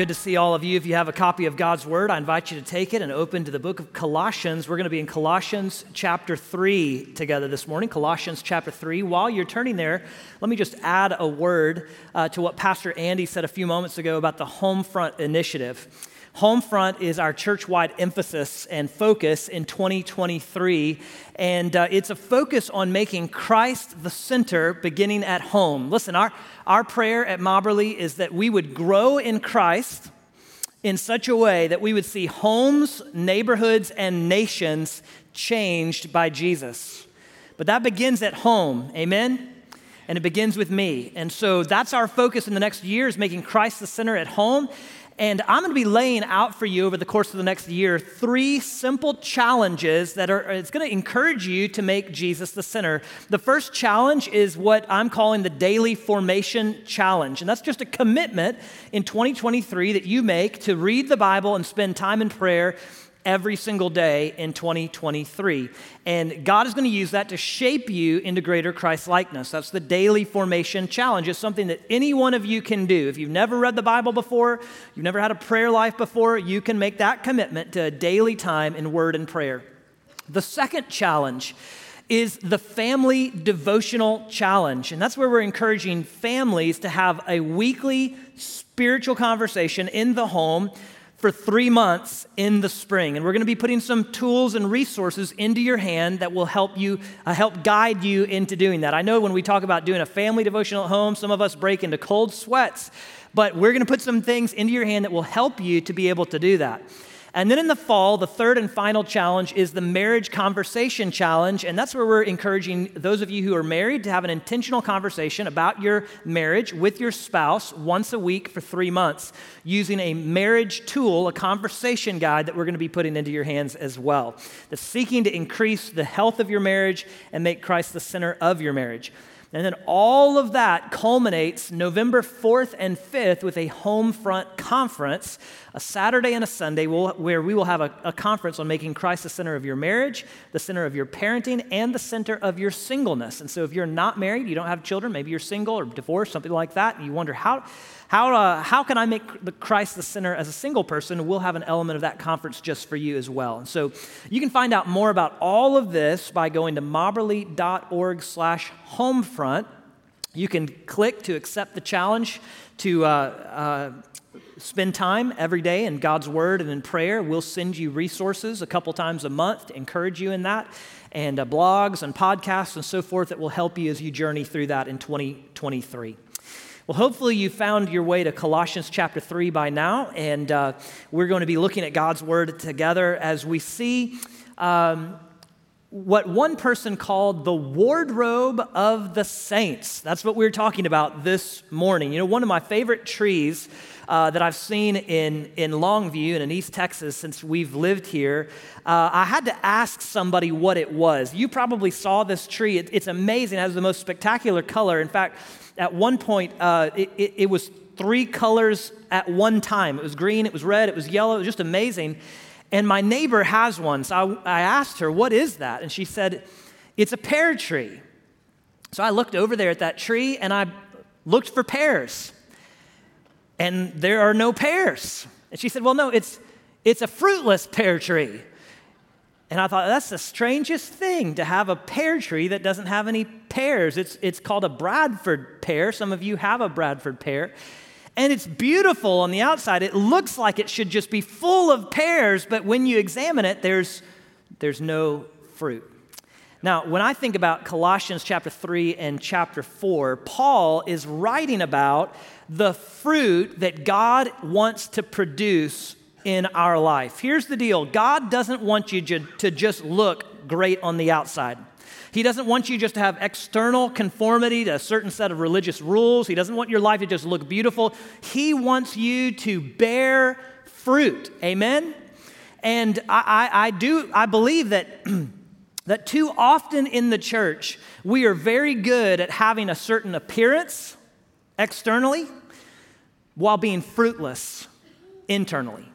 Good to see all of you. If you have a copy of God's Word, I invite you to take it and open to the book of Colossians. We're going to be in Colossians chapter 3 together this morning. Colossians chapter 3. While you're turning there, let me just add a word uh, to what Pastor Andy said a few moments ago about the Homefront initiative. Homefront is our church wide emphasis and focus in 2023. And uh, it's a focus on making Christ the center beginning at home. Listen, our, our prayer at Mobberly is that we would grow in Christ in such a way that we would see homes, neighborhoods, and nations changed by Jesus. But that begins at home. Amen? And it begins with me. And so that's our focus in the next year is making Christ the center at home. And I'm going to be laying out for you over the course of the next year three simple challenges that are, it's going to encourage you to make Jesus the center. The first challenge is what I'm calling the daily formation challenge. And that's just a commitment in 2023 that you make to read the Bible and spend time in prayer every single day in 2023. And God is going to use that to shape you into greater Christ likeness. That's the daily formation challenge. It's something that any one of you can do. If you've never read the Bible before, you've never had a prayer life before, you can make that commitment to a daily time in word and prayer. The second challenge is the family devotional challenge. And that's where we're encouraging families to have a weekly spiritual conversation in the home for three months in the spring. And we're going to be putting some tools and resources into your hand that will help you, uh, help guide you into doing that. I know when we talk about doing a family devotional at home, some of us break into cold sweats, but we're going to put some things into your hand that will help you to be able to do that. And then in the fall, the third and final challenge is the marriage conversation challenge. And that's where we're encouraging those of you who are married to have an intentional conversation about your marriage with your spouse once a week for three months using a marriage tool, a conversation guide that we're going to be putting into your hands as well. That's seeking to increase the health of your marriage and make Christ the center of your marriage. And then all of that culminates November 4th and 5th with a home front conference, a Saturday and a Sunday, where we will have a, a, conference on making Christ the center of your marriage, the center of your parenting, and the center of your singleness. And so if you're not married, you don't have children, maybe you're single or divorced, something like that, and you wonder, how, how, uh, how can I make the Christ the center as a single person? We'll have an element of that conference just for you as well. And so you can find out more about all of this by going to mobberly.org slash homefront. You can click to accept the challenge to uh, uh, spend time every day in God's Word and in prayer. We'll send you resources a couple times a month to encourage you in that, and uh, blogs and podcasts and so forth that will help you as you journey through that in 2023. Well, hopefully, you found your way to Colossians chapter 3 by now, and uh, we're going to be looking at God's word together as we see um, what one person called the wardrobe of the saints. That's what we're talking about this morning. You know, one of my favorite trees uh, that I've seen in, in Longview and in East Texas since we've lived here, uh, I had to ask somebody what it was. You probably saw this tree. It, it's amazing, it has the most spectacular color. In fact, at one point, uh, it, it, it was three colors at one time. It was green, it was red, it was yellow, it was just amazing. And my neighbor has one. So I, I, asked her, What is that? And she said, It's a pear tree. So I looked over there at that tree and I looked for pears. And there are no pears. And she said, Well, no, it's, it's a fruitless pear tree. And I thought, that's the strangest thing to have a pear tree that doesn't have any pears. It's, it's called a Bradford pear. Some of you have a Bradford pear. And it's beautiful on the outside. It looks like it should just be full of pears, but when you examine it, there's, there's no fruit. Now, when I think about Colossians chapter 3 and chapter 4, Paul is writing about the fruit that God wants to produce in our life. Here's the deal God doesn't want you to just look great on the outside. He doesn't want you just to have external conformity to a certain set of religious rules. He doesn't want your life to just look beautiful. He wants you to bear fruit. Amen? And I, I, I do, I believe that, that too often in the church, we are very good at having a certain appearance externally while being fruitless internally.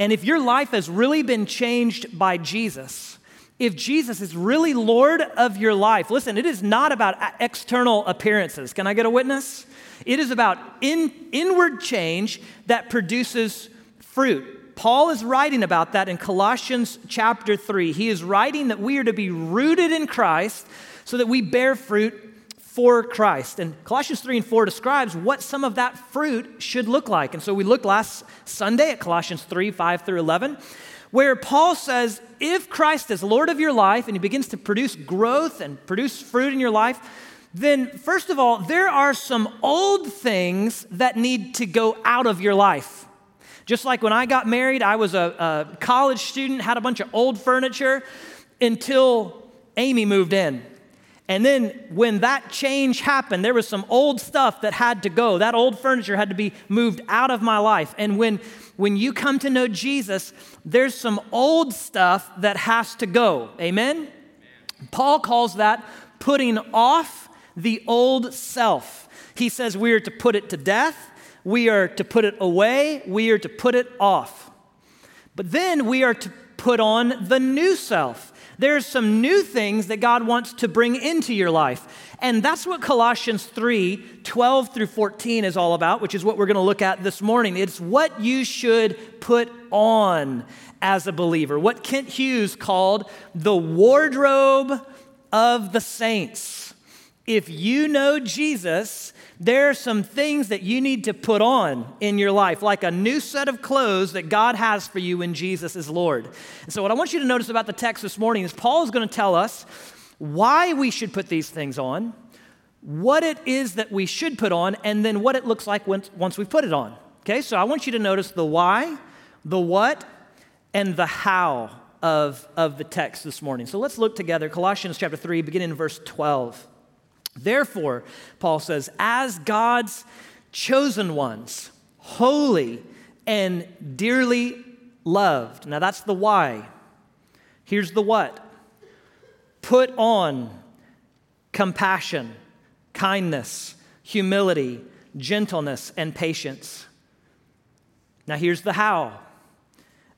And if your life has really been changed by Jesus, if Jesus is really Lord of your life, listen, it is not about external appearances. Can I get a witness? It is about in, inward change that produces fruit. Paul is writing about that in Colossians chapter 3. He is writing that we are to be rooted in Christ so that we bear fruit for Christ. And Colossians 3 and 4 describes what some of that fruit should look like. And so we looked last Sunday at Colossians 3 5 through 11 where Paul says, if Christ is Lord of your life and he begins to produce growth and produce fruit in your life, then first of all, there are some old things that need to go out of your life. Just like when I got married, I was a, a college student, had a bunch of old furniture until Amy moved in. And then when that change happened, there was some old stuff that had to go. That old furniture had to be moved out of my life. And when when you come to know Jesus, there's some old stuff that has to go. Amen? Amen? Paul calls that putting off the old self. He says we are to put it to death, we are to put it away, we are to put it off. But then we are to put on the new self. There's some new things that God wants to bring into your life. And that's what Colossians 3 12 through 14 is all about, which is what we're going to look at this morning. It's what you should put on as a believer, what Kent Hughes called the wardrobe of the saints. If you know Jesus, there are some things that you need to put on in your life, like a new set of clothes that God has for you when Jesus is Lord. And so, what I want you to notice about the text this morning is Paul is going to tell us why we should put these things on, what it is that we should put on, and then what it looks like once, we've put it on. Okay, so I want you to notice the why, the what, and the how of, of the text this morning. So let's look together. Colossians chapter 3, beginning in verse 12. Therefore, Paul says, as God's chosen ones, holy and dearly loved. Now that's the why. Here's the what Put on compassion, kindness, humility, gentleness, and patience. Now, here's the how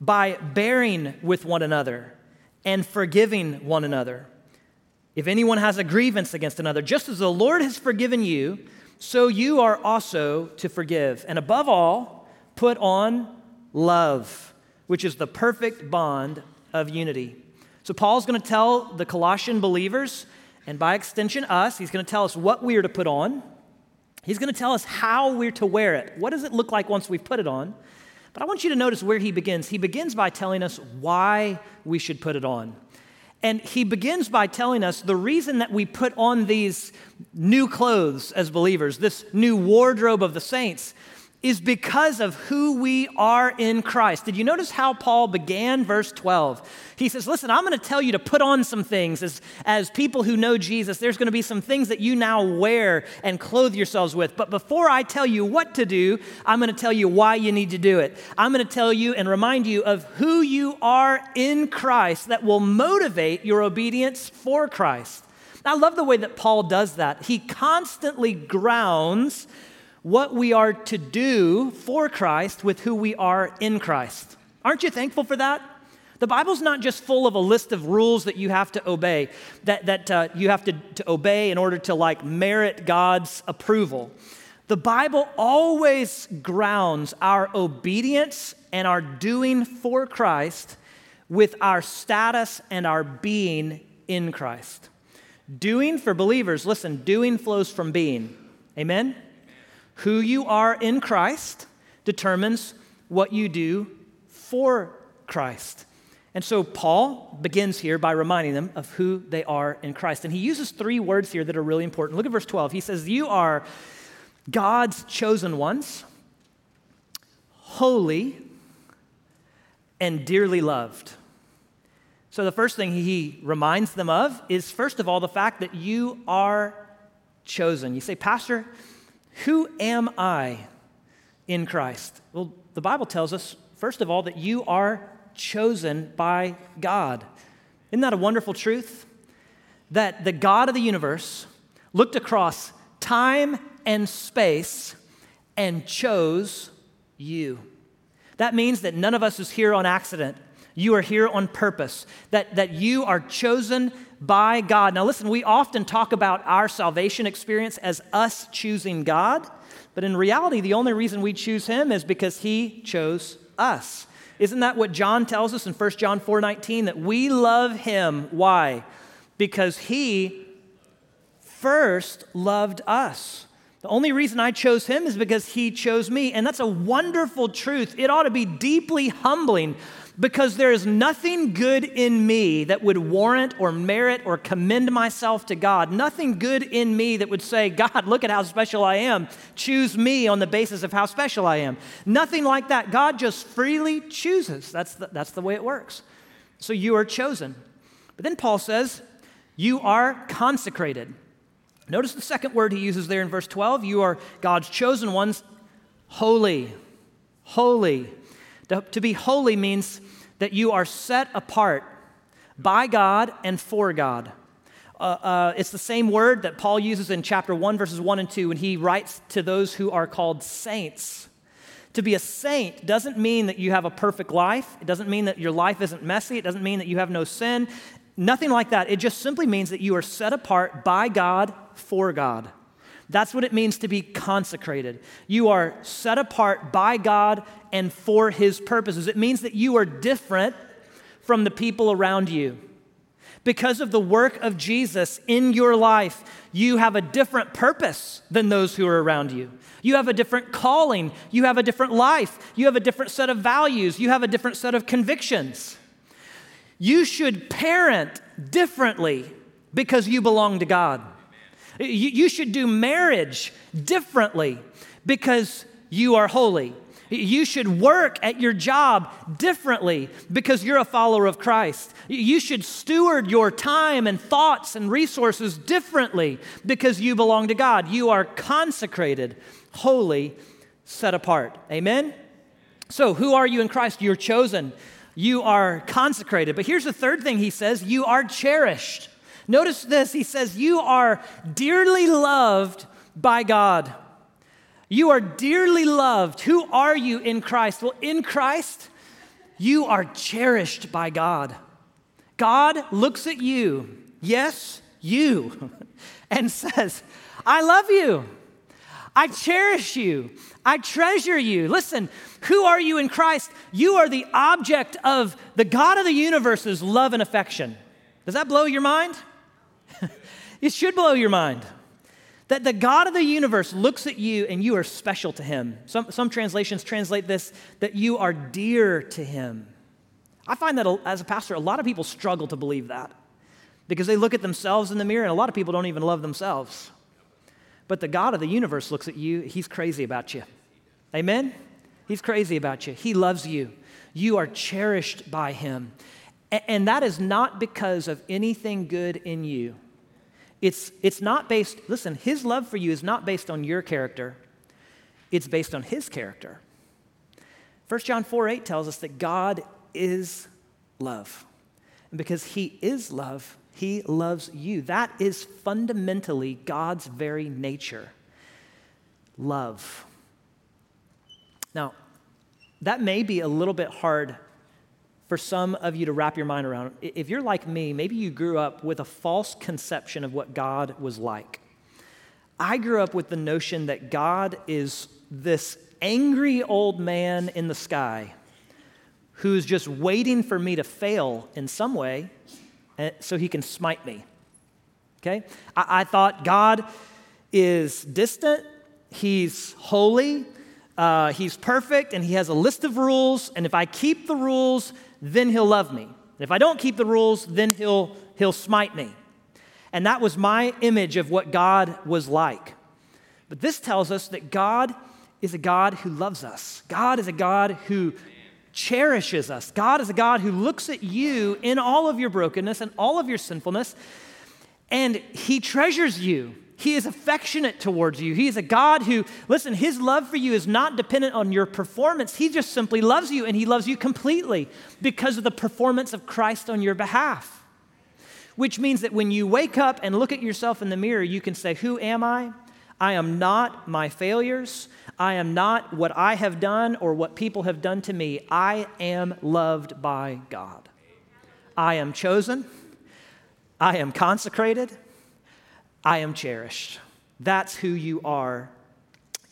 by bearing with one another and forgiving one another. If anyone has a grievance against another, just as the Lord has forgiven you, so you are also to forgive. And above all, put on love, which is the perfect bond of unity. So, Paul's going to tell the Colossian believers, and by extension, us, he's going to tell us what we are to put on. He's going to tell us how we're to wear it. What does it look like once we've put it on? But I want you to notice where he begins. He begins by telling us why we should put it on. And he begins by telling us the reason that we put on these new clothes as believers, this new wardrobe of the saints, is because of who we are in Christ. Did you notice how Paul began verse 12? He says, Listen, I'm going to tell you to put on some things as, as people who know Jesus. There's going to be some things that you now wear and clothe yourselves with. But before I tell you what to do, I'm going to tell you why you need to do it. I'm going to tell you and remind you of who you are in Christ that will motivate your obedience for Christ. I love the way that Paul does that. He constantly grounds what we are to do for Christ with who we are in Christ. Aren't you thankful for that? The Bible's not just full of a list of rules that you have to obey, that, that uh, you have to, to obey in order to like merit God's approval. The Bible always grounds our obedience and our doing for Christ with our status and our being in Christ. Doing for believers, listen, doing flows from being. Amen? Who you are in Christ determines what you do for Christ. And so Paul begins here by reminding them of who they are in Christ. And he uses three words here that are really important. Look at verse 12. He says, You are God's chosen ones, holy, and dearly loved. So the first thing he reminds them of is, first of all, the fact that you are chosen. You say, Pastor, who am I in Christ? Well, the Bible tells us, first of all, that you are chosen by God. Isn't that a wonderful truth? That the God of the universe looked across time and space and chose you. That means that none of us is here on accident. You are here on purpose, that, that you are chosen by God. Now, listen, we often talk about our salvation experience as us choosing God, but in reality, the only reason we choose Him is because He chose us. Isn't that what John tells us in 1 John 4 19? That we love Him. Why? Because He first loved us. The only reason I chose him is because he chose me. And that's a wonderful truth. It ought to be deeply humbling because there is nothing good in me that would warrant or merit or commend myself to God. Nothing good in me that would say, God, look at how special I am. Choose me on the basis of how special I am. Nothing like that. God just freely chooses. That's the, that's the way it works. So you are chosen. But then Paul says, you are consecrated. Notice the second word he uses there in verse 12. You are God's chosen ones, holy. Holy. To, be holy means that you are set apart by God and for God. Uh, uh, it's the same word that Paul uses in chapter 1, verses 1 and 2, when he writes to those who are called saints. To be a saint doesn't mean that you have a perfect life. It doesn't mean that your life isn't messy. It doesn't mean that you have no sin. Nothing like that. It just simply means that you are set apart by God for God. That's what it means to be consecrated. You are set apart by God and for His purposes. It means that you are different from the people around you. Because of the work of Jesus in your life, you have a different purpose than those who are around you. You have a different calling. You have a different life. You have a different set of values. You have a different set of convictions. You should parent differently because you belong to God. You, you should do marriage differently because you are holy. You should work at your job differently because you're a follower of Christ. You should steward your time and thoughts and resources differently because you belong to God. You are consecrated, holy, set apart. Amen? So, who are you in Christ? You're chosen. You are consecrated. But here's the third thing he says you are cherished. Notice this he says, You are dearly loved by God. You are dearly loved. Who are you in Christ? Well, in Christ, you are cherished by God. God looks at you, yes, you, and says, I love you. I cherish you. I treasure you. Listen, who are you in Christ? You are the object of the God of the universe's love and affection. Does that blow your mind? it should blow your mind. That the God of the universe looks at you and you are special to him. Some, some translations translate this that you are dear to him. I find that as a pastor, a lot of people struggle to believe that because they look at themselves in the mirror, and a lot of people don't even love themselves. But the God of the universe looks at you, he's crazy about you. Amen? He's crazy about you. He loves you. You are cherished by him. And that is not because of anything good in you. It's, it's not based, listen, his love for you is not based on your character, it's based on his character. 1 John 4 8 tells us that God is love. And because he is love, he loves you. That is fundamentally God's very nature love. Now, that may be a little bit hard for some of you to wrap your mind around. If you're like me, maybe you grew up with a false conception of what God was like. I grew up with the notion that God is this angry old man in the sky who's just waiting for me to fail in some way eh, so he can smite me. Okay? I, I thought God is distant, he's holy, uh, he's perfect, and he has a list of rules, and if I keep the rules, then he'll love me. If I don't keep the rules, then he'll, he'll smite me. And that was my image of what God was like. But this tells us that God is a God who loves us. God is a God who cherishes us. God is a God who looks at you in all of your brokenness and all of your sinfulness, and he treasures you. He is affectionate towards you. He is a God who, listen, His love for you is not dependent on your performance. He just simply loves you, and He loves you completely because of the performance of Christ on your behalf. Which means that when you wake up and look at yourself in the mirror, you can say, Who am I? I am not my failures. I am not what I have done or what people have done to me. I am loved by God. I am chosen. I am consecrated. I am cherished. That's who you are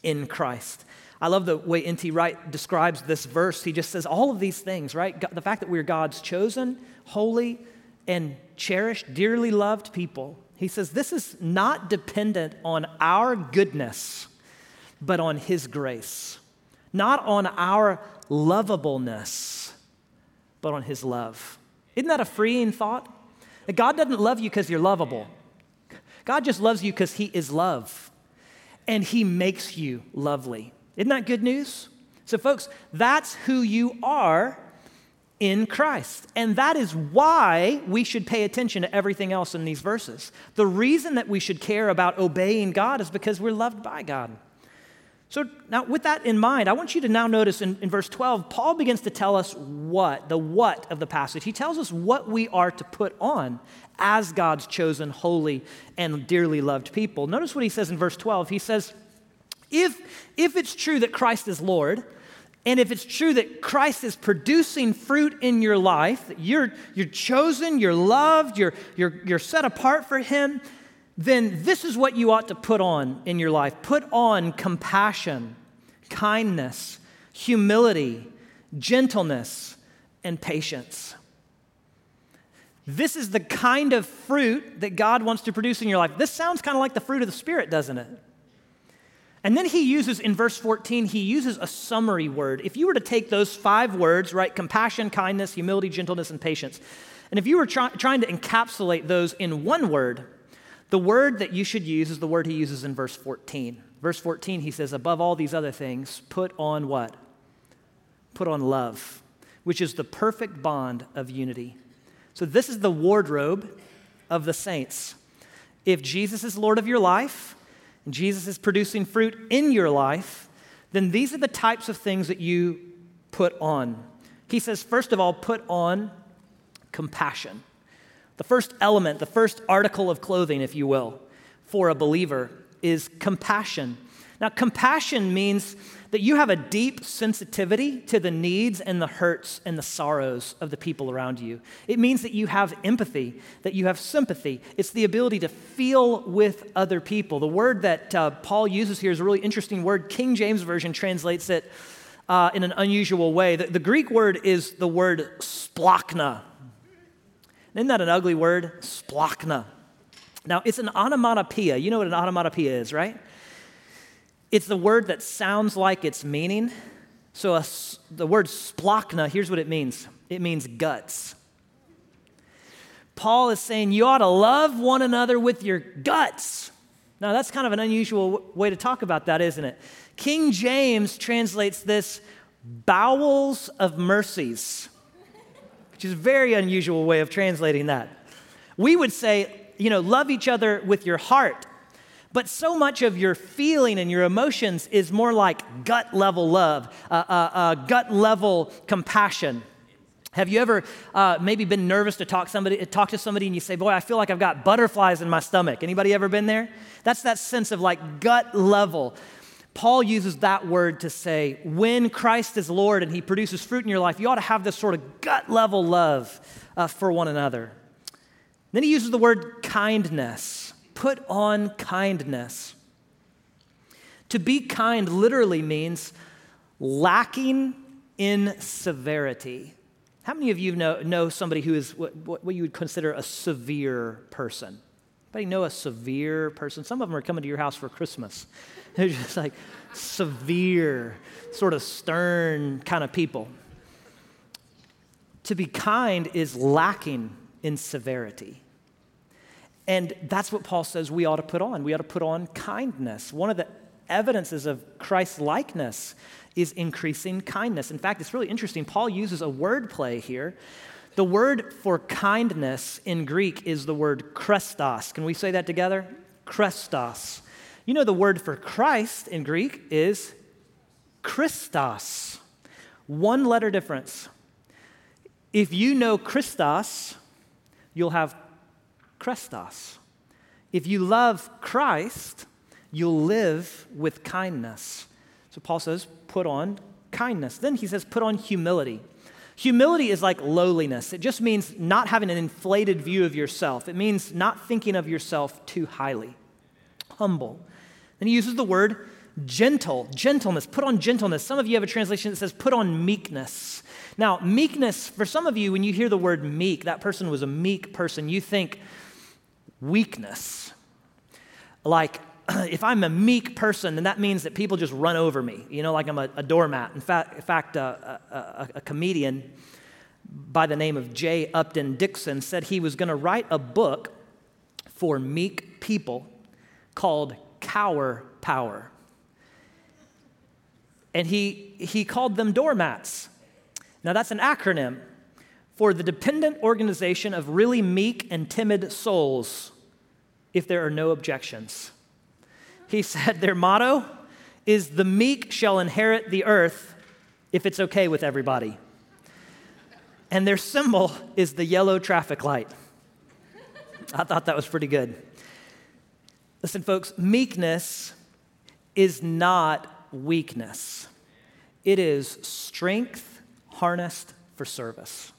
in Christ. I love the way N.T. Wright describes this verse. He just says all of these things, right? The fact that we're God's chosen, holy, and cherished, dearly loved people he says this is not dependent on our goodness, but on His grace. Not on our lovableness, but on His love. Isn't that a freeing thought? That God doesn't love you because you're lovable. God just loves you because He is love, and He makes you lovely. Isn't that good news? So, folks, that's who you are in Christ. And that is why we should pay attention to everything else in these verses. The reason that we should care about obeying God is because we're loved by God. So, now with that in mind, I want you to now notice in, in verse 12, Paul begins to tell us what, the what of the passage. He tells us what we are to put on as God's chosen, holy, and dearly loved people. Notice what he says in verse 12. He says, if, if it's true that Christ is Lord, and if it's true that Christ is producing fruit in your life, that you're, you're chosen, you're loved, you're, you're, you're set apart for Him, then this is what you ought to put on in your life. Put on compassion, kindness, humility, gentleness, and patience. This is the kind of fruit that God wants to produce in your life. This sounds kind of like the fruit of the Spirit, doesn't it? And then he uses, in verse 14, he uses a summary word. If you were to take those five words, right, compassion, kindness, humility, gentleness, and patience, and if you were try- trying to encapsulate those in one word, the word that you should use is the word he uses in verse 14. Verse 14, he says, above all these other things, put on what? Put on love, which is the perfect bond of unity. So this is the wardrobe of the saints. If Jesus is Lord of your life, and Jesus is producing fruit in your life, then these are the types of things that you put on. He says, first of all, put on compassion. The first element, the first article of clothing, if you will, for a believer is compassion. Now, compassion means that you have a deep sensitivity to the needs and the hurts and the sorrows of the people around you. It means that you have empathy, that you have sympathy. It's the ability to feel with other people. The word that uh, Paul uses here is a really interesting word. King James Version translates it uh, in an unusual way. The, the Greek word is the word splachna. Isn't that an ugly word? Splachna. Now, it's an onomatopoeia. You know what an onomatopoeia is, right? It's the word that sounds like its meaning. So a, the word splachna, here's what it means it means guts. Paul is saying you ought to love one another with your guts. Now, that's kind of an unusual way to talk about that, isn't it? King James translates this bowels of mercies, which is a very unusual way of translating that. We would say, you know, love each other with your heart but so much of your feeling and your emotions is more like gut level love, uh, uh, uh, gut level compassion. Have you ever uh, maybe been nervous to talk, somebody, talk to somebody and you say, Boy, I feel like I've got butterflies in my stomach? Anybody ever been there? That's that sense of like gut level. Paul uses that word to say, when Christ is Lord and he produces fruit in your life, you ought to have this sort of gut level love uh, for one another. Then he uses the word kindness put on kindness. To be kind literally means lacking in severity. How many of you know, know somebody who is what, what you would consider a severe person? Anybody know a severe person? Some of them are coming to your house for Christmas. They're just like severe, sort of stern kind of people. To be kind is lacking in severity. And that's what Paul says we ought to put on. We ought to put on kindness. One of the evidences of Christ's likeness is increasing kindness. In fact, it's really interesting. Paul uses a word play here. The word for kindness in Greek is the word krestos. Can we say that together? Krestos. You know, the word for Christ in Greek is Christos. One letter difference. If you know Christos, you'll have krestos. If you love Christ, you'll live with kindness. So Paul says, put on kindness. Then he says, put on humility. Humility is like lowliness. It just means not having an inflated view of yourself. It means not thinking of yourself too highly. Humble. Then he uses the word gentle, gentleness. Put on gentleness. Some of you have a translation that says put on meekness. Now, meekness, for some of you, when you hear the word meek, that person was a meek person, you think weakness. Like, if I'm a meek person, then that means that people just run over me, you know, like I'm a, a doormat. In fact, in fact uh, a, a, a comedian by the name of J. Upton Dixon said he was going to write a book for meek people called Cower Power. And he, he called them doormats. Now, that's an acronym for the dependent organization of really meek and timid souls if there are no objections. He said their motto is the meek shall inherit the earth if it's okay with everybody. And their symbol is the yellow traffic light. I thought that was pretty good. Listen, folks, meekness is not weakness, it is strength harnessed for service.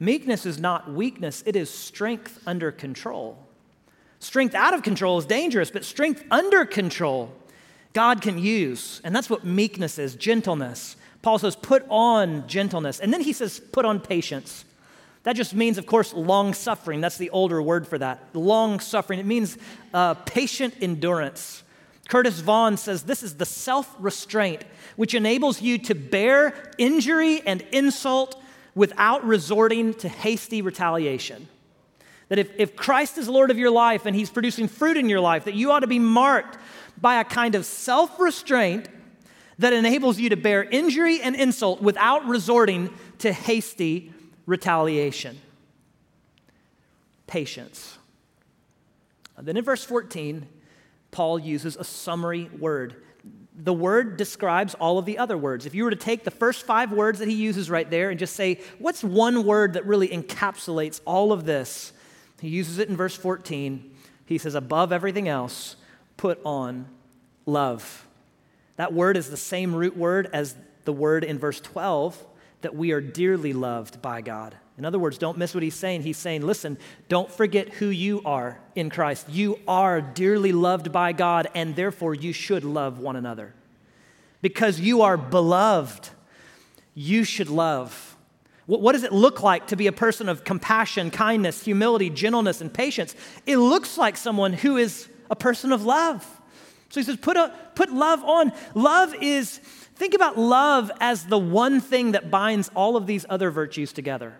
Meekness is not weakness, it is strength under control. Strength out of control is dangerous, but strength under control, God can use. And that's what meekness is gentleness. Paul says, put on gentleness. And then he says, put on patience. That just means, of course, long suffering. That's the older word for that. Long suffering. It means uh, patient endurance. Curtis Vaughn says this is the self restraint which enables you to bear injury and insult without resorting to hasty retaliation. That if, if Christ is Lord of your life and He's producing fruit in your life, that you ought to be marked by a kind of self restraint that enables you to bear injury and insult without resorting to hasty retaliation. Patience. then in verse 14, Paul uses a summary word. The word describes all of the other words. If you were to take the first five words that he uses right there and just say, what's one word that really encapsulates all of this? He uses it in verse 14. He says, above everything else, put on love. That word is the same root word as the word in verse 12 that we are dearly loved by God. In other words, don't miss what he's saying. He's saying, listen, don't forget who you are in Christ. You are dearly loved by God, and therefore you should love one another. Because you are beloved, you should love. What does it look like to be a person of compassion, kindness, humility, gentleness, and patience? It looks like someone who is a person of love. So he says, put, a, put love on. Love is, think about love as the one thing that binds all of these other virtues together.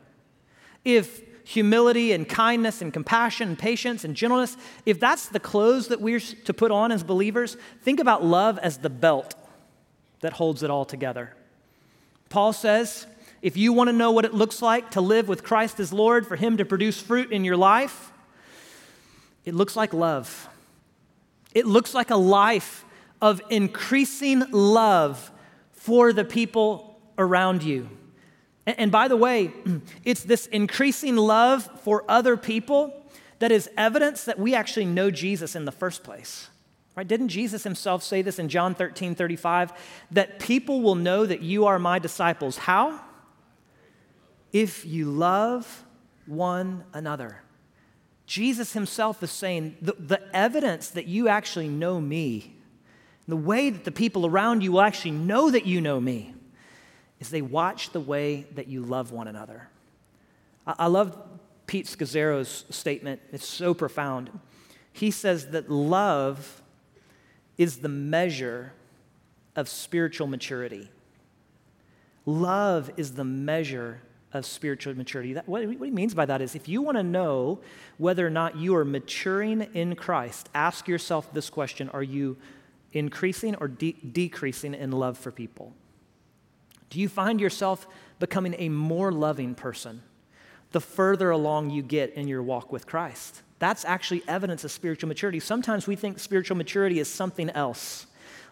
If humility and kindness and compassion and patience and gentleness, if that's the clothes that we're to put on as believers, think about love as the belt that holds it all together. Paul says, if you want to know what it looks like to live with Christ as Lord, for Him to produce fruit in your life, it looks like love. It looks like a life of increasing love for the people around you. And, by the way, it's this increasing love for other people that is evidence that we actually know Jesus in the first place. Right? Didn't Jesus himself say this in John 13 35? That people will know that you are my disciples. How? If you love one another. Jesus himself is saying the, the evidence that you actually know me, the way that the people around you will actually know that you know me, is they watch the way that you love one another. I, I love Pete Scazzero's statement, it's so profound. He says that love is the measure of spiritual maturity. Love is the measure of spiritual maturity. That, what, what he means by that is if you want to know whether or not you are maturing in Christ, ask yourself this question Are you increasing or de- decreasing in love for people? Do you find yourself becoming a more loving person the further along you get in your walk with Christ? That's actually evidence of spiritual maturity. Sometimes we think spiritual maturity is something else,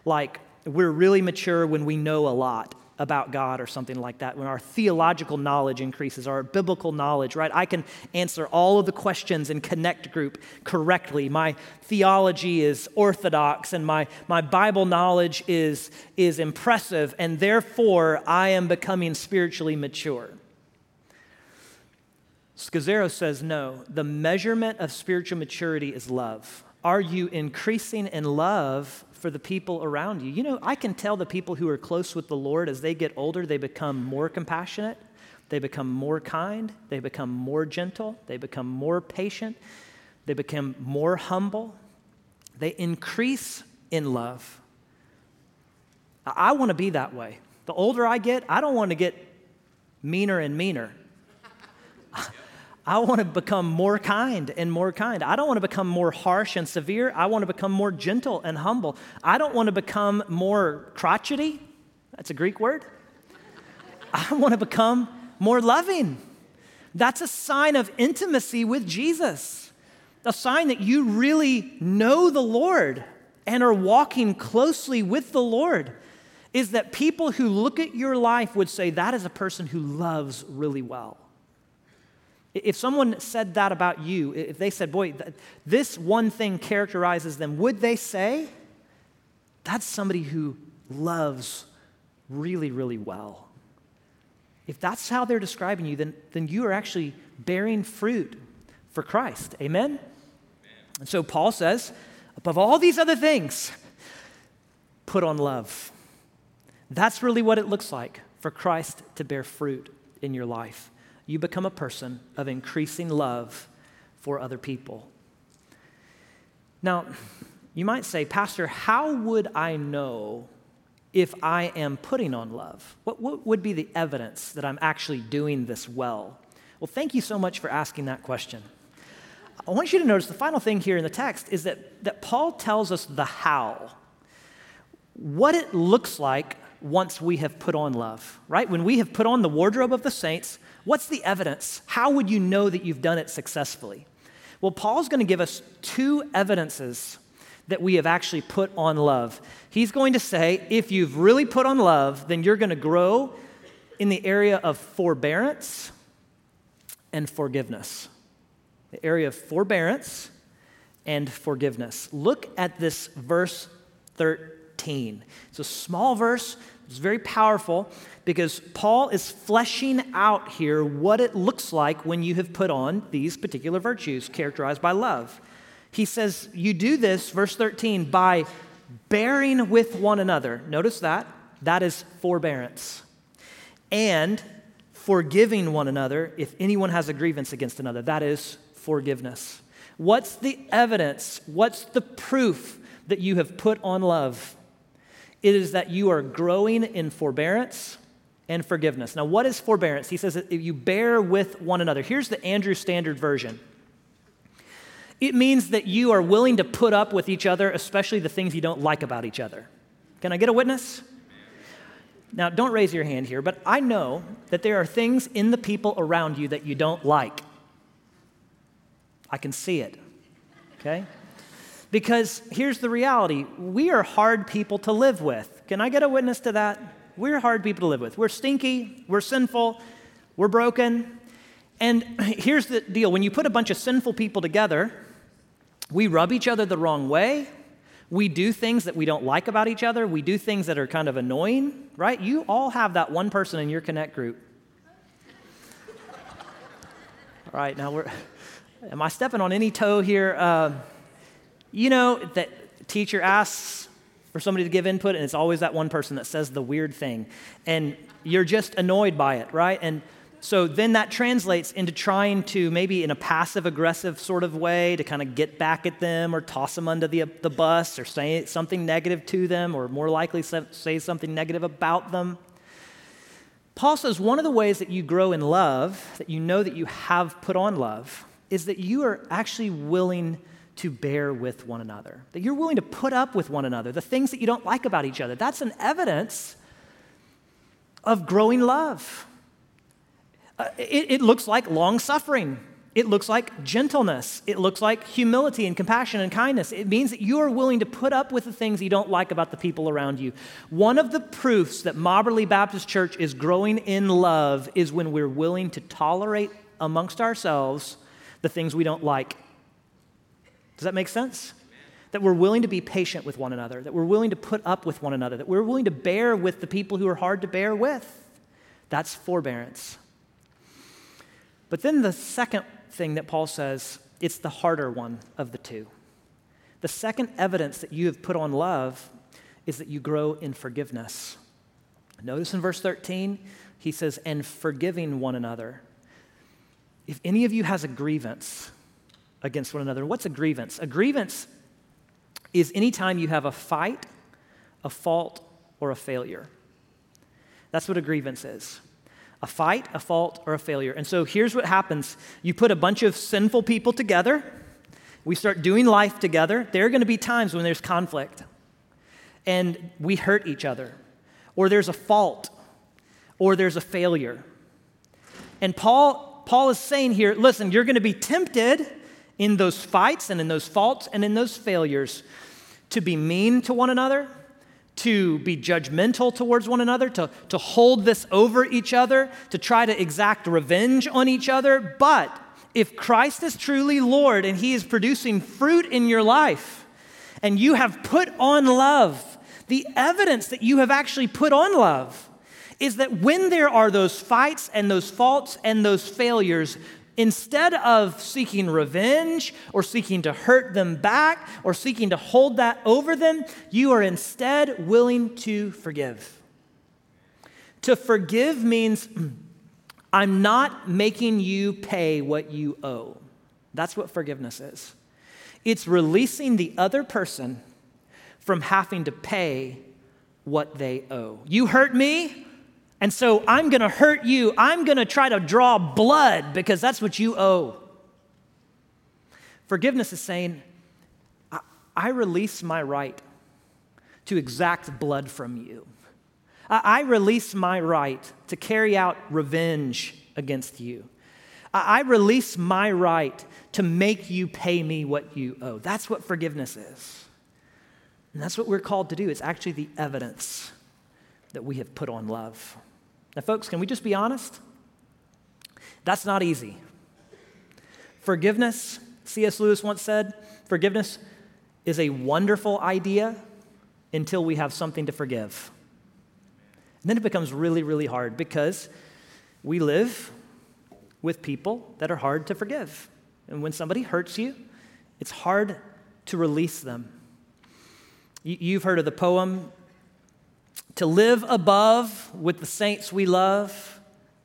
like we're really mature when we know a lot about God or something like that, when our theological knowledge increases, our biblical knowledge, right? I can answer all of the questions in Connect Group correctly. My theology is orthodox and my, my Bible knowledge is, is impressive, and therefore I am becoming spiritually mature. Scazzero says no. The measurement of spiritual maturity is love. Are you increasing in love for the people around you. You know, I can tell the people who are close with the Lord as they get older, they become more compassionate, they become more kind, they become more gentle, they become more patient, they become more humble, they increase in love. I want to be that way. The older I get, I don't want to get meaner and meaner. I want to become more kind and more kind. I don't want to become more harsh and severe. I want to become more gentle and humble. I don't want to become more crotchety. That's a Greek word. I want to become more loving. That's a sign of intimacy with Jesus, a sign that you really know the Lord and are walking closely with the Lord. Is that people who look at your life would say, That is a person who loves really well. If someone said that about you, if they said, boy, this one thing characterizes them, would they say, that's somebody who loves really, really well? If that's how they're describing you, then, then you are actually bearing fruit for Christ. Amen? Amen? And so Paul says, above all these other things, put on love. That's really what it looks like for Christ to bear fruit in your life you become a person of increasing love for other people. Now, you might say, Pastor, how would I know if I am putting on love? What, what, would be the evidence that I'm actually doing this well? Well, thank you so much for asking that question. I want you to notice the final thing here in the text is that, that Paul tells us the how, what it looks like once we have put on love, right? When we have put on the wardrobe of the saints, What's the evidence? How would you know that you've done it successfully? Well, Paul's going to give us two evidences that we have actually put on love. He's going to say, if you've really put on love, then you're going to grow in the area of forbearance and forgiveness. The area of forbearance and forgiveness. Look at this verse 13. It's a small verse, it's very powerful because Paul is fleshing out here what it looks like when you have put on these particular virtues characterized by love. He says, You do this, verse 13, by bearing with one another. Notice that. That is forbearance. And forgiving one another if anyone has a grievance against another. That is forgiveness. What's the evidence? What's the proof that you have put on love? It is that you are growing in forbearance and forgiveness. Now, what is forbearance? He says that you bear with one another. Here's the Andrew Standard Version it means that you are willing to put up with each other, especially the things you don't like about each other. Can I get a witness? Now, don't raise your hand here, but I know that there are things in the people around you that you don't like. I can see it, okay? Because here's the reality we are hard people to live with. Can I get a witness to that? We're hard people to live with. We're stinky, we're sinful, we're broken. And here's the deal when you put a bunch of sinful people together, we rub each other the wrong way. We do things that we don't like about each other. We do things that are kind of annoying, right? You all have that one person in your Connect group. all right, now we're. Am I stepping on any toe here? Uh, you know, that teacher asks for somebody to give input, and it's always that one person that says the weird thing. And you're just annoyed by it, right? And so then that translates into trying to, maybe in a passive aggressive sort of way, to kind of get back at them or toss them under the, the bus or say something negative to them or more likely say something negative about them. Paul says one of the ways that you grow in love, that you know that you have put on love, is that you are actually willing to bear with one another, that you're willing to put up with one another, the things that you don't like about each other. That's an evidence of growing love. Uh, it, it looks like long suffering. it looks like gentleness. It looks like humility and compassion and kindness. It means that you are willing to put up with the things you don't like about the people around you. One of the proofs that Mobberly Baptist Church is growing in love is when we're willing to tolerate amongst ourselves the things we don't like. Does that make sense? That we're willing to be patient with one another, that we're willing to put up with one another, that we're willing to bear with the people who are hard to bear with. That's forbearance. But then the second thing that Paul says, it's the harder one of the two. The second evidence that you have put on love is that you grow in forgiveness. Notice in verse 13, he says, and forgiving one another. If any of you has a grievance against one another, what's a grievance? A grievance is anytime you have a fight, a fault, or a failure. That's what a grievance is a fight, a fault, or a failure. And so here's what happens you put a bunch of sinful people together, we start doing life together. There are going to be times when there's conflict and we hurt each other, or there's a fault, or there's a failure. And Paul, Paul is saying here listen, you're going to be tempted in those fights and in those faults and in those failures to be mean to one another to be judgmental towards one another, to, to hold this over each other, to try to exact revenge on each other. But if Christ is truly Lord and He is producing fruit in your life, and you have put on love, the evidence that you have actually put on love is that when there are those fights and those faults and those failures, Instead of seeking revenge or seeking to hurt them back or seeking to hold that over them, you are instead willing to forgive. To forgive means I'm not making you pay what you owe. That's what forgiveness is. It's releasing the other person from having to pay what they owe. You hurt me, and so I'm going to hurt you. I'm going to try to draw blood because that's what you owe. Forgiveness is saying, I, release my right to exact blood from you. I, release my right to carry out revenge against you. I release my right to make you pay me what you owe. That's what forgiveness is. And that's what we're called to do. It's actually the evidence that we have put on love. Now, folks, can we just be honest? That's not easy. Forgiveness, C.S. Lewis once said, forgiveness is a wonderful idea until we have something to forgive. And then it becomes really, really hard because we live with people that are hard to forgive. And when somebody hurts you, it's hard to release them. You've heard of the poem, to live above with the saints we love,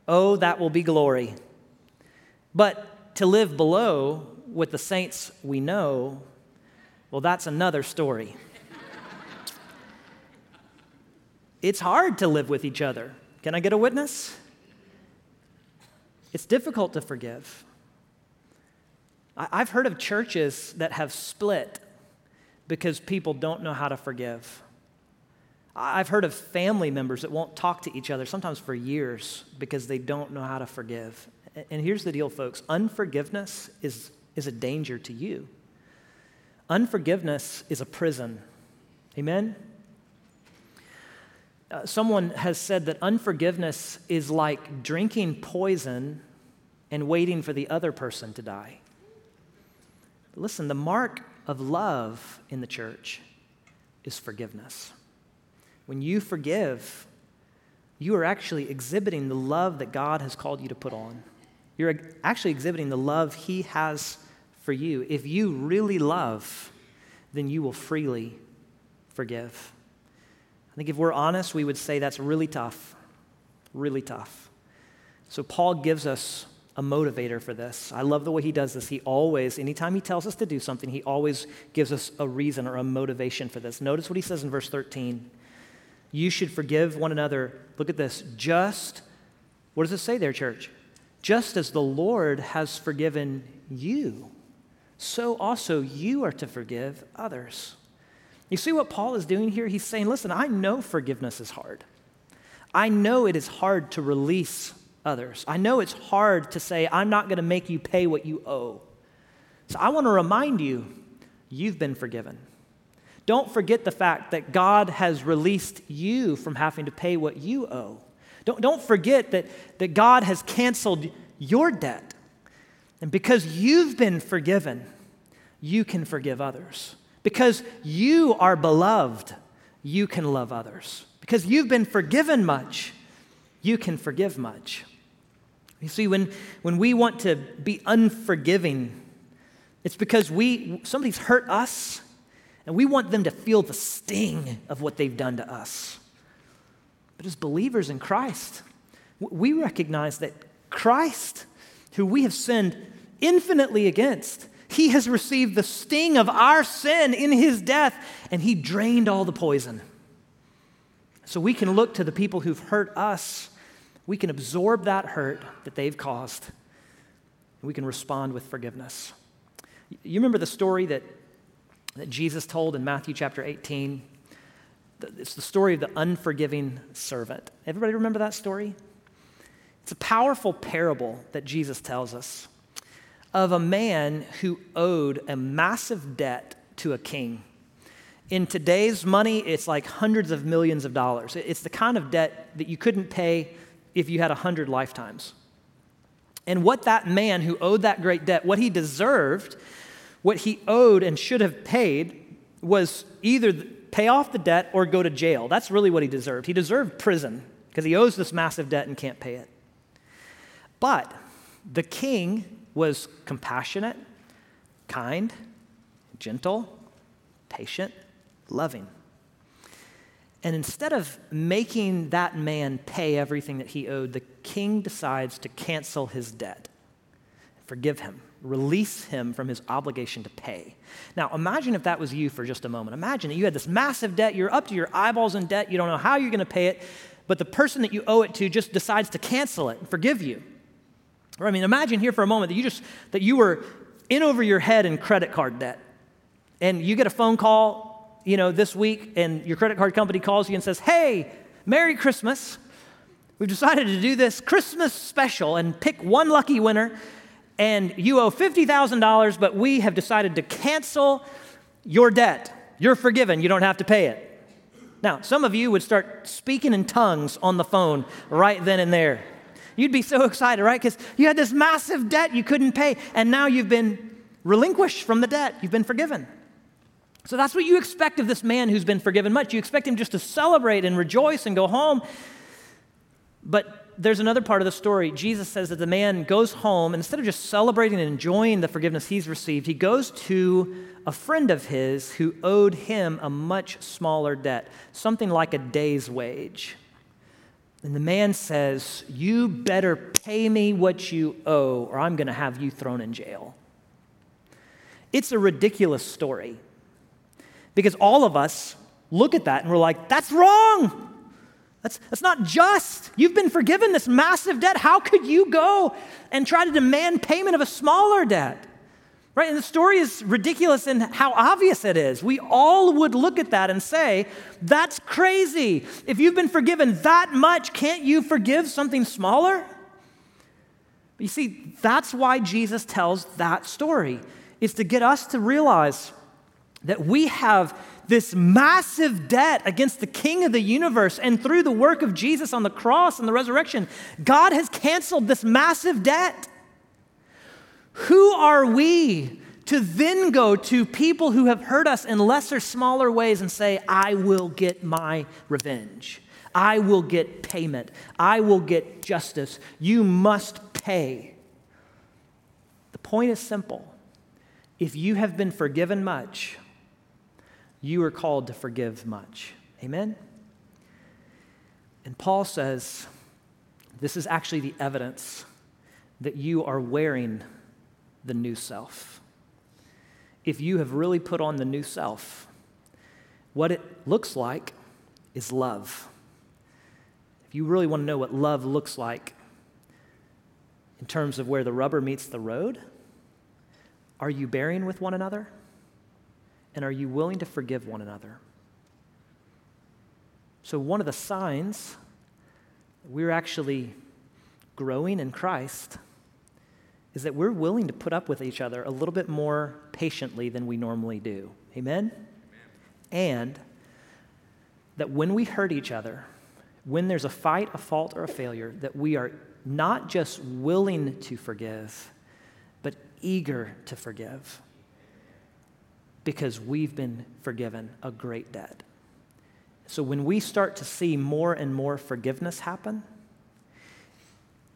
oh, that will be glory. But to live below with the saints we know, well, that's another story. it's hard to live with each other. Can I get a witness? It's difficult to forgive. I've heard of churches that have split because people don't know how to forgive. I've heard of family members that won't talk to each other, sometimes for years, because they don't know how to forgive. And here's the deal, folks unforgiveness is, is a danger to you. Unforgiveness is a prison. Amen? Uh, someone has said that unforgiveness is like drinking poison and waiting for the other person to die. Listen, the mark of love in the church is forgiveness. When you forgive, you are actually exhibiting the love that God has called you to put on. You're actually exhibiting the love He has for you. If you really love, then you will freely forgive. I think if we're honest, we would say that's really tough. Really tough. So, Paul gives us a motivator for this. I love the way he does this. He always, anytime he tells us to do something, he always gives us a reason or a motivation for this. Notice what he says in verse 13. You should forgive one another. Look at this. Just, what does it say there, church? Just as the Lord has forgiven you, so also you are to forgive others. You see what Paul is doing here? He's saying, listen, I know forgiveness is hard. I know it is hard to release others. I know it's hard to say, I'm not going to make you pay what you owe. So I want to remind you, you've been forgiven. Don't forget the fact that God has released you from having to pay what you owe. Don't, don't forget that, that God has canceled your debt. And because you've been forgiven, you can forgive others. Because you are beloved, you can love others. Because you've been forgiven much, you can forgive much. You see, when, when we want to be unforgiving, it's because we somebody's hurt us and we want them to feel the sting of what they've done to us. But as believers in Christ, we recognize that Christ, who we have sinned infinitely against, he has received the sting of our sin in his death, and he drained all the poison. So we can look to the people who've hurt us, we can absorb that hurt that they've caused, and we can respond with forgiveness. You remember the story that that Jesus told in Matthew chapter 18. It's the story of the unforgiving servant. Everybody remember that story? It's a powerful parable that Jesus tells us of a man who owed a massive debt to a king. In today's money, it's like hundreds of millions of dollars. It's the kind of debt that you couldn't pay if you had a hundred lifetimes. And what that man who owed that great debt, what he deserved what he owed and should have paid was either pay off the debt or go to jail. That's really what he deserved. He deserved prison because he owes this massive debt and can't pay it. But the king was compassionate, kind, gentle, patient, loving. And instead of making that man pay everything that he owed, the king decides to cancel his debt, forgive him release him from his obligation to pay. Now, imagine if that was you for just a moment. Imagine that you had this massive debt, you're up to your eyeballs in debt, you don't know how you're going to pay it, but the person that you owe it to just decides to cancel it and forgive you. Or I mean, imagine here for a moment that you just that you were in over your head in credit card debt. And you get a phone call, you know, this week and your credit card company calls you and says, "Hey, Merry Christmas. We've decided to do this Christmas special and pick one lucky winner and you owe $50,000, but we have decided to cancel your debt. You're forgiven, you don't have to pay it. Now, some of you would start speaking in tongues on the phone right then and there. You'd be so excited, right? Because you had this massive debt you couldn't pay, and now you've been relinquished from the debt. You've been forgiven. So that's what you expect of this man who's been forgiven much. You expect him just to celebrate and rejoice and go home. But there's another part of the story. Jesus says that the man goes home, and instead of just celebrating and enjoying the forgiveness he's received, he goes to a friend of his who owed him a much smaller debt, something like a day's wage. And the man says, You better pay me what you owe, or I'm going to have you thrown in jail. It's a ridiculous story because all of us look at that and we're like, That's wrong. That's, that's not just. You've been forgiven this massive debt. How could you go and try to demand payment of a smaller debt? Right? And the story is ridiculous in how obvious it is. We all would look at that and say, that's crazy. If you've been forgiven that much, can't you forgive something smaller? But you see, that's why Jesus tells that story, is to get us to realize that we have this massive debt against the King of the universe. And through the work of Jesus on the cross and the resurrection, God has canceled this massive debt. Who are we to then go to people who have hurt us in lesser, smaller ways and say, I will get my revenge? I will get payment. I will get justice. You must pay. The point is simple. If you have been forgiven much, you are called to forgive much. Amen? And Paul says this is actually the evidence that you are wearing the new self. If you have really put on the new self, what it looks like is love. If you really want to know what love looks like in terms of where the rubber meets the road, are you bearing with one another? And are you willing to forgive one another? So, one of the signs we're actually growing in Christ is that we're willing to put up with each other a little bit more patiently than we normally do. Amen? And that when we hurt each other, when there's a fight, a fault, or a failure, that we are not just willing to forgive, but eager to forgive because we've been forgiven a great debt. So when we start to see more and more forgiveness happen,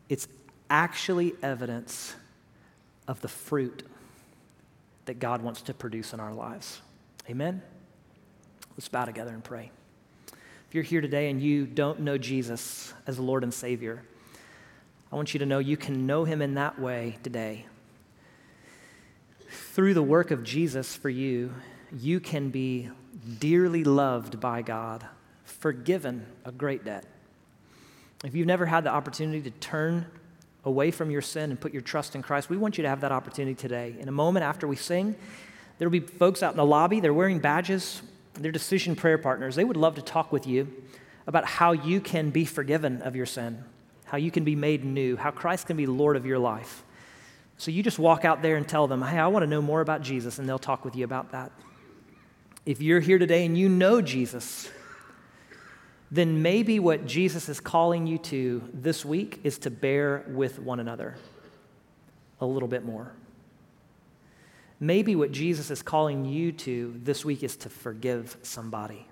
it's actually evidence of the fruit that God wants to produce in our lives. Amen? Let's bow together and pray. If you're here today and you don't know Jesus as Lord and Savior, I want you to know you can know him in that way today. Through the work of Jesus for you, you can be dearly loved by God, forgiven a great debt. If you've never had the opportunity to turn away from your sin and put your trust in Christ, we want you to have that opportunity today. In a moment after we sing, there will be folks out in the lobby, they're wearing badges, they're decision prayer partners. They would love to talk with you about how you can be forgiven of your sin, how you can be made new, how Christ can be Lord of your life. So you just walk out there and tell them, hey, I want to know more about Jesus, and they'll talk with you about that. If you're here today and you know Jesus, then maybe what Jesus is calling you to this week is to bear with one another a little bit more. Maybe what Jesus is calling you to this week is to forgive somebody.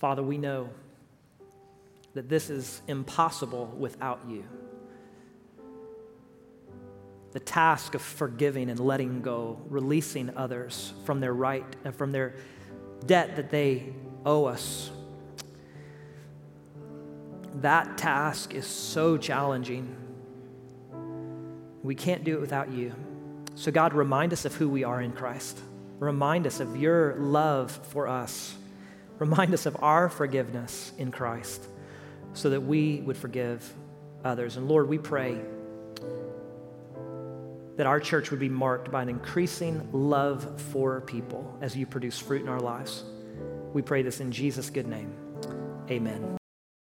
Father, we know that this is impossible without you. The task of forgiving and letting go, releasing others from their right and from their debt that they owe us. That task is so challenging. We can't do it without you. So, God, remind us of who we are in Christ. Remind us of your love for us. Remind us of our forgiveness in Christ so that we would forgive others. And Lord, we pray that our church would be marked by an increasing love for people as you produce fruit in our lives. We pray this in Jesus' good name. Amen.